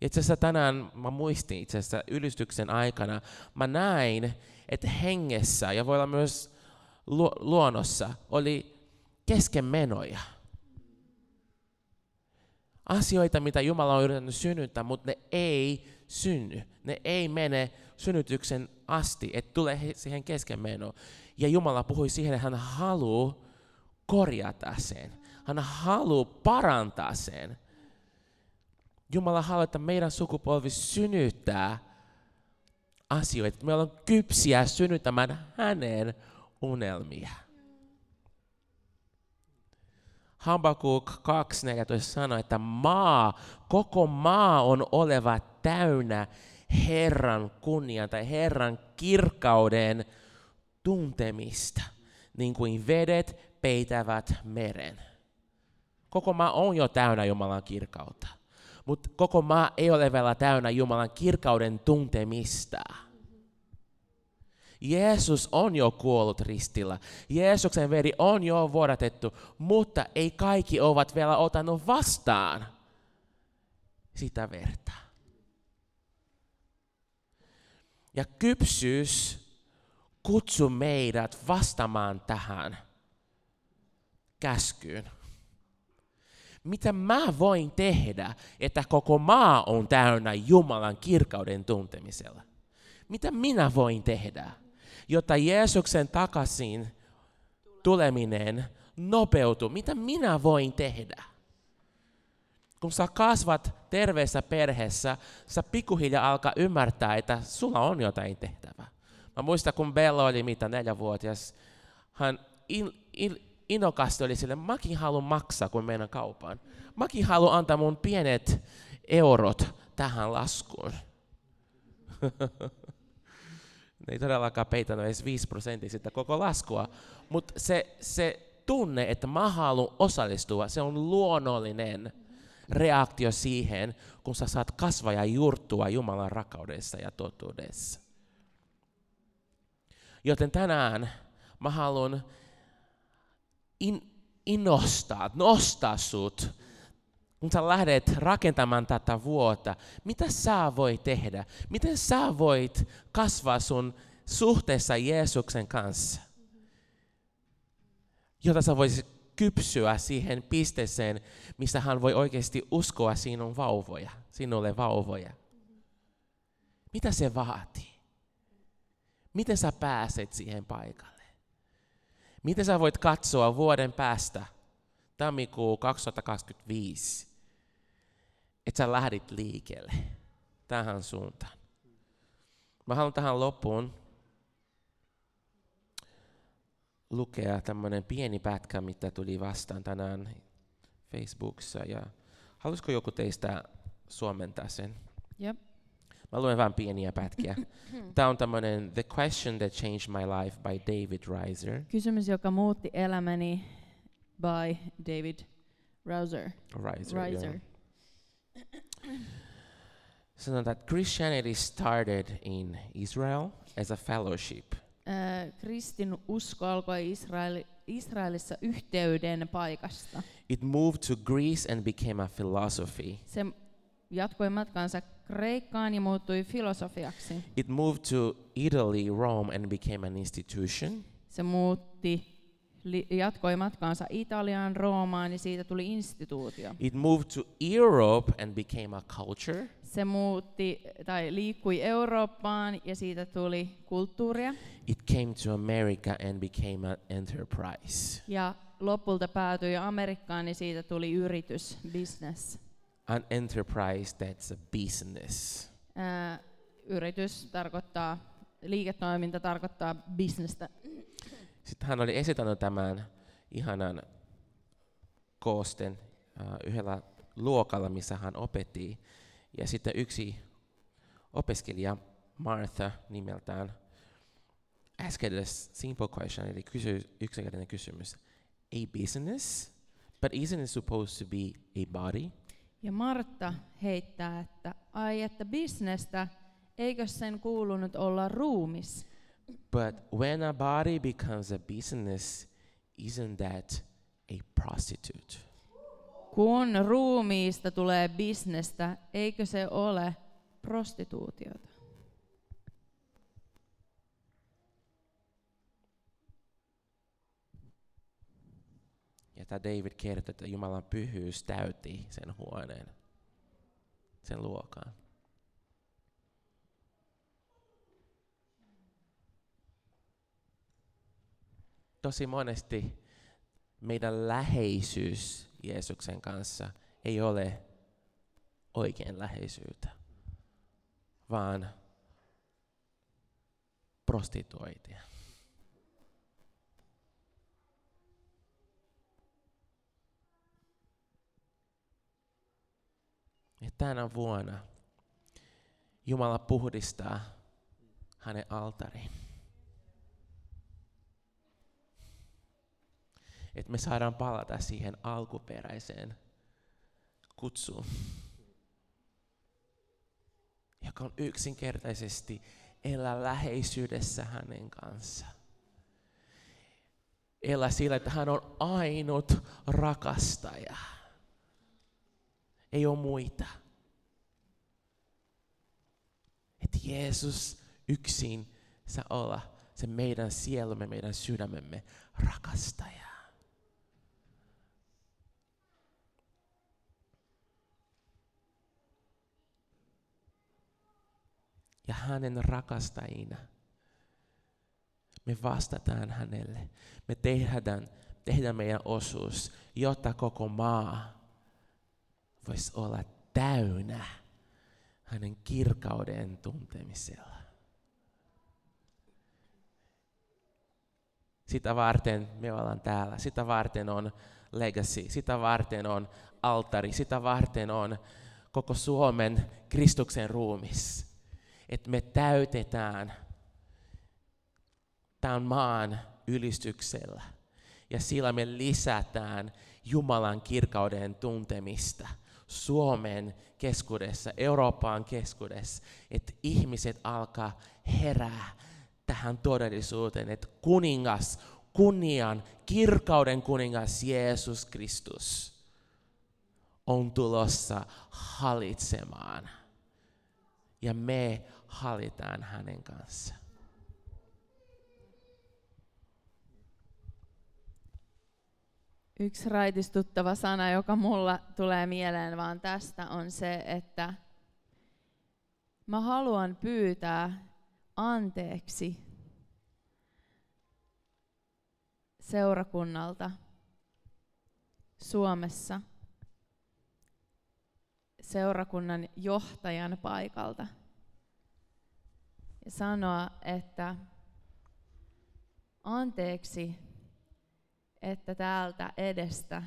Itse asiassa tänään mä muistin itse asiassa ylistyksen aikana, mä näin, että hengessä ja voi olla myös luonnossa oli keskenmenoja. Asioita, mitä Jumala on yrittänyt synnyttää, mutta ne ei synny. Ne ei mene synnytyksen asti, että tulee siihen keskenmenoon. Ja Jumala puhui siihen, että hän haluaa korjata sen. Hän haluaa parantaa sen. Jumala haluaa, että meidän sukupolvi synnyttää asioita. Me ollaan kypsiä synnyttämään hänen unelmia. Habakuk 2.14 sanoi, että maa, koko maa on oleva täynnä Herran kunnian tai Herran kirkkauden tuntemista, niin kuin vedet peitävät meren. Koko maa on jo täynnä Jumalan kirkautta, mutta koko maa ei ole vielä täynnä Jumalan kirkauden tuntemista. Jeesus on jo kuollut ristillä. Jeesuksen veri on jo vuodatettu, mutta ei kaikki ovat vielä ottanut vastaan sitä verta. Ja kypsyys kutsuu meidät vastaamaan tähän käskyyn. Mitä mä voin tehdä, että koko maa on täynnä Jumalan kirkauden tuntemisella? Mitä minä voin tehdä? jotta Jeesuksen takaisin tuleminen nopeutuu. Mitä minä voin tehdä? Kun sä kasvat terveessä perheessä, sä pikkuhiljaa alkaa ymmärtää, että sulla on jotain tehtävää. Mä muistan, kun Bella oli mitä neljävuotias, hän in, inokasti oli sille, mäkin haluan maksaa, kun menen kaupaan. Mäkin haluan antaa mun pienet eurot tähän laskuun. Ne ei todellakaan peitannut edes 5 prosenttia sitä koko laskua, mutta se, se tunne, että mä haluan osallistua, se on luonnollinen reaktio siihen, kun sä saat kasvaa ja juurtua Jumalan rakkaudessa ja totuudessa. Joten tänään mä haluan in, innostaa, nostaa sut kun sä lähdet rakentamaan tätä vuotta, mitä sä voit tehdä? Miten sä voit kasvaa sun suhteessa Jeesuksen kanssa? Jotta sä voisit kypsyä siihen pisteeseen, missä hän voi oikeasti uskoa sinun vauvoja, sinulle vauvoja. Mitä se vaatii? Miten sä pääset siihen paikalle? Miten sä voit katsoa vuoden päästä, tammikuu 2025, että sä lähdit liikkeelle tähän suuntaan. Mä haluan tähän loppuun lukea tämmöinen pieni pätkä, mitä tuli vastaan tänään Facebookissa. Ja haluaisiko joku teistä suomentaa sen? Yep. Mä luen vain pieniä pätkiä. Tämä on tämmöinen The Question That Changed My Life by David Reiser. Kysymys, joka muutti elämäni by David Reiser. Reiser, Reiser. Joo. So that Christianity started in Israel as a fellowship. Uh, kristin usko alkoi Israel, Israelissa yhteyden paikasta. It moved to Greece and became a philosophy. Se jatkoi matkansa Kreikkaan ja muuttui filosofiaksi. It moved to Italy, Rome and became an institution. Se muutti li- jatkoi matkaansa Italiaan, Roomaan, niin siitä tuli instituutio. It moved to Europe and became a culture. Se muutti tai liikkui Eurooppaan ja siitä tuli kulttuuria. It came to America and became an enterprise. Ja lopulta päätyi Amerikkaan, niin siitä tuli yritys, business. An enterprise that's a business. Ää, yritys tarkoittaa, liiketoiminta tarkoittaa bisnestä. Sitten hän oli esittänyt tämän ihanan koosten uh, yhdellä luokalla, missä hän opetti. Ja sitten yksi opiskelija, Martha nimeltään, asked a simple question, eli kysyi yksinkertainen kysymys. A business? But isn't it supposed to be a body? Ja Martta heittää, että ai että bisnestä, eikö sen kuulunut olla ruumis? But when a body becomes a business, isn't that a prostitute? Kun ruumiista tulee bisnestä, eikö se ole prostituutiota? Tämä David kertoi, että Jumalan pyhyys täytti sen huoneen, sen luokan. Tosi monesti meidän läheisyys Jeesuksen kanssa ei ole oikein läheisyyttä, vaan prostituoitia. Tänä vuonna Jumala puhdistaa hänen altariin. Että me saadaan palata siihen alkuperäiseen kutsuun, joka on yksinkertaisesti elää läheisyydessä hänen kanssaan. Elää sillä, että hän on ainut rakastaja. Ei ole muita. Että Jeesus yksin saa olla se meidän sielumme, meidän sydämemme rakastaja. Ja hänen rakastajina me vastataan hänelle. Me tehdään, tehdään meidän osuus, jotta koko maa voisi olla täynnä hänen kirkauden tuntemisella. Sitä varten me ollaan täällä. Sitä varten on legacy. Sitä varten on altari. Sitä varten on koko Suomen Kristuksen ruumis. Että me täytetään tämän maan ylistyksellä. Ja sillä me lisätään Jumalan kirkauden tuntemista Suomen keskuudessa, Euroopan keskuudessa, että ihmiset alkaa herää tähän todellisuuteen, että kuningas, kunnian, kirkauden kuningas Jeesus Kristus on tulossa hallitsemaan. Ja me hallitaan hänen kanssaan. Yksi raitistuttava sana, joka mulla tulee mieleen vaan tästä, on se, että mä haluan pyytää anteeksi seurakunnalta Suomessa seurakunnan johtajan paikalta ja sanoa, että anteeksi että täältä edestä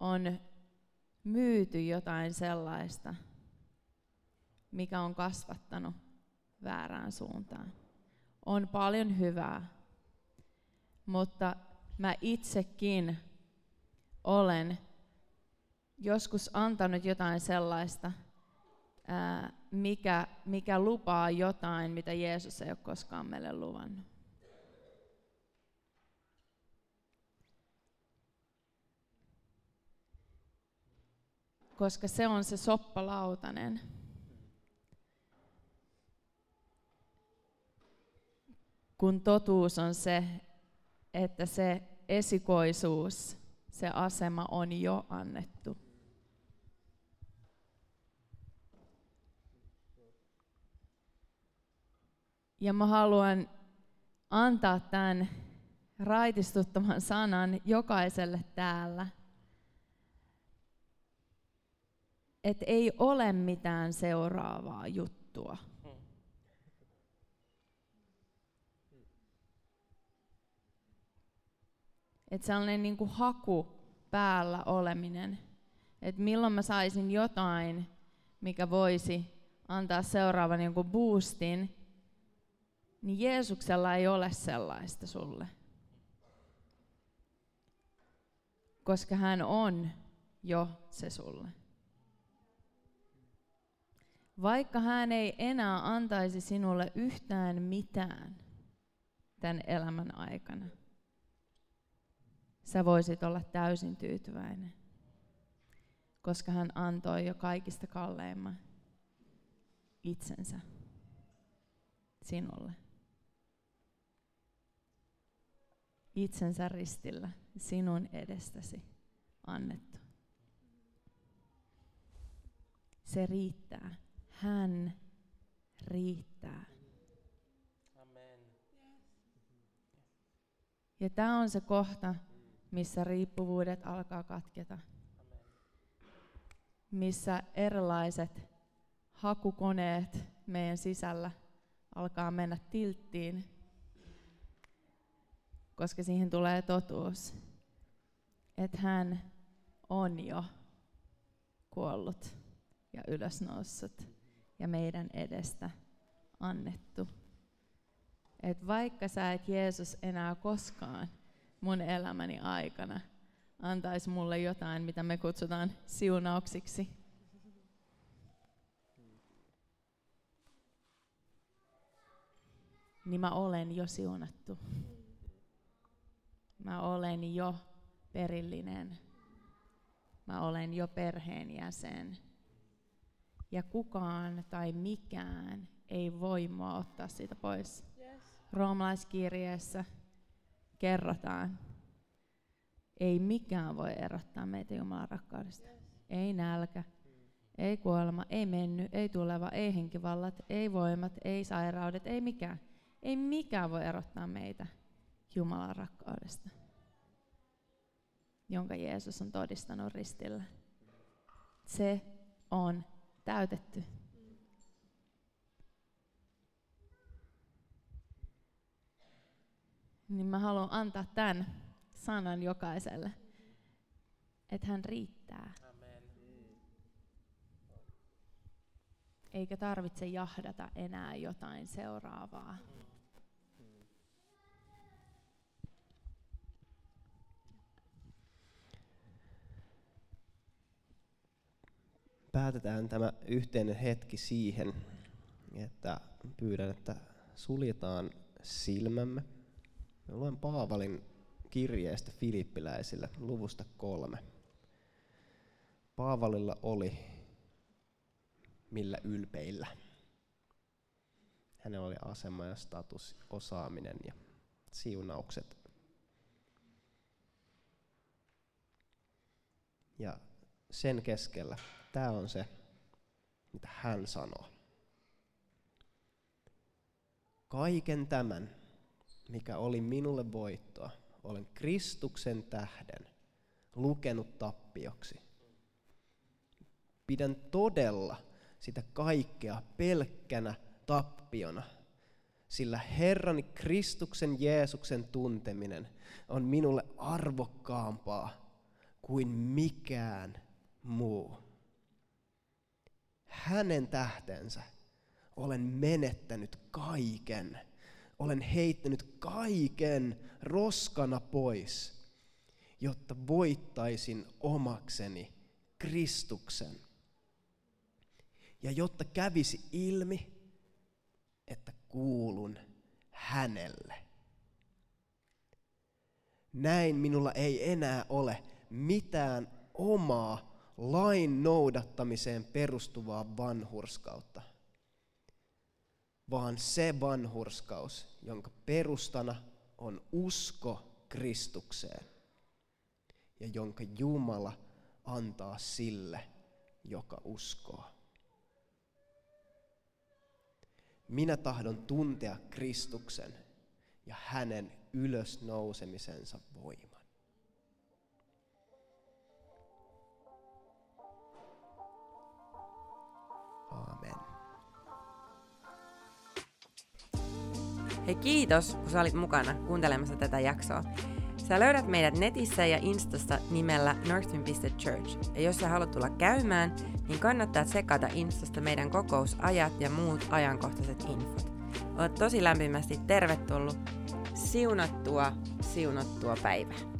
on myyty jotain sellaista, mikä on kasvattanut väärään suuntaan. On paljon hyvää, mutta mä itsekin olen joskus antanut jotain sellaista, mikä, mikä lupaa jotain, mitä Jeesus ei ole koskaan meille luvannut. Koska se on se soppalautanen. Kun totuus on se, että se esikoisuus, se asema on jo annettu. Ja mä haluan antaa tämän raitistuttavan sanan jokaiselle täällä. Että ei ole mitään seuraavaa juttua. Että sellainen niin kuin haku päällä oleminen, että milloin mä saisin jotain, mikä voisi antaa seuraavan jonkun boostin, niin Jeesuksella ei ole sellaista sulle. Koska hän on jo se sulle. Vaikka hän ei enää antaisi sinulle yhtään mitään tämän elämän aikana, sä voisit olla täysin tyytyväinen, koska hän antoi jo kaikista kalleimman itsensä sinulle. Itsensä ristillä sinun edestäsi annettu. Se riittää. Hän riittää. Amen. Ja tämä on se kohta, missä riippuvuudet alkaa katketa. Missä erilaiset hakukoneet meidän sisällä alkaa mennä tilttiin, koska siihen tulee totuus, että hän on jo kuollut ja ylösnoussut ja meidän edestä annettu. Et vaikka sä et Jeesus enää koskaan mun elämäni aikana antaisi mulle jotain, mitä me kutsutaan siunauksiksi. Niin mä olen jo siunattu. Mä olen jo perillinen. Mä olen jo perheenjäsen. Ja kukaan tai mikään ei voi mua ottaa siitä pois. Yes. Roomalaiskirjeessä kerrotaan, ei mikään voi erottaa meitä Jumalan rakkaudesta. Yes. Ei nälkä, ei kuolema, ei mennyt, ei tuleva, ei henkivallat, ei voimat, ei sairaudet, ei mikään. Ei mikään voi erottaa meitä Jumalan rakkaudesta, jonka Jeesus on todistanut ristillä. Se on täytetty. Niin mä haluan antaa tämän sanan jokaiselle, että hän riittää. Amen. Eikä tarvitse jahdata enää jotain seuraavaa. Päätetään tämä yhteinen hetki siihen, että pyydän, että suljetaan silmämme. Me luen Paavalin kirjeestä filippiläisille luvusta kolme. Paavalilla oli millä ylpeillä. Hänellä oli asema ja status, osaaminen ja siunaukset. Ja sen keskellä Tämä on se, mitä hän sanoo. Kaiken tämän, mikä oli minulle voittoa, olen Kristuksen tähden lukenut tappioksi. Pidän todella sitä kaikkea pelkkänä tappiona, sillä Herrani Kristuksen Jeesuksen tunteminen on minulle arvokkaampaa kuin mikään muu hänen tähtensä olen menettänyt kaiken. Olen heittänyt kaiken roskana pois, jotta voittaisin omakseni Kristuksen. Ja jotta kävisi ilmi, että kuulun hänelle. Näin minulla ei enää ole mitään omaa lain noudattamiseen perustuvaa vanhurskautta, vaan se vanhurskaus, jonka perustana on usko Kristukseen ja jonka Jumala antaa sille, joka uskoo. Minä tahdon tuntea Kristuksen ja hänen ylösnousemisensa voiman. Hei kiitos, kun sä olit mukana kuuntelemassa tätä jaksoa. Sä löydät meidät netissä ja Instasta nimellä northwind.church. Ja jos sä haluat tulla käymään, niin kannattaa tsekata Instasta meidän kokousajat ja muut ajankohtaiset infot. Olet tosi lämpimästi tervetullut. Siunattua, siunattua päivää.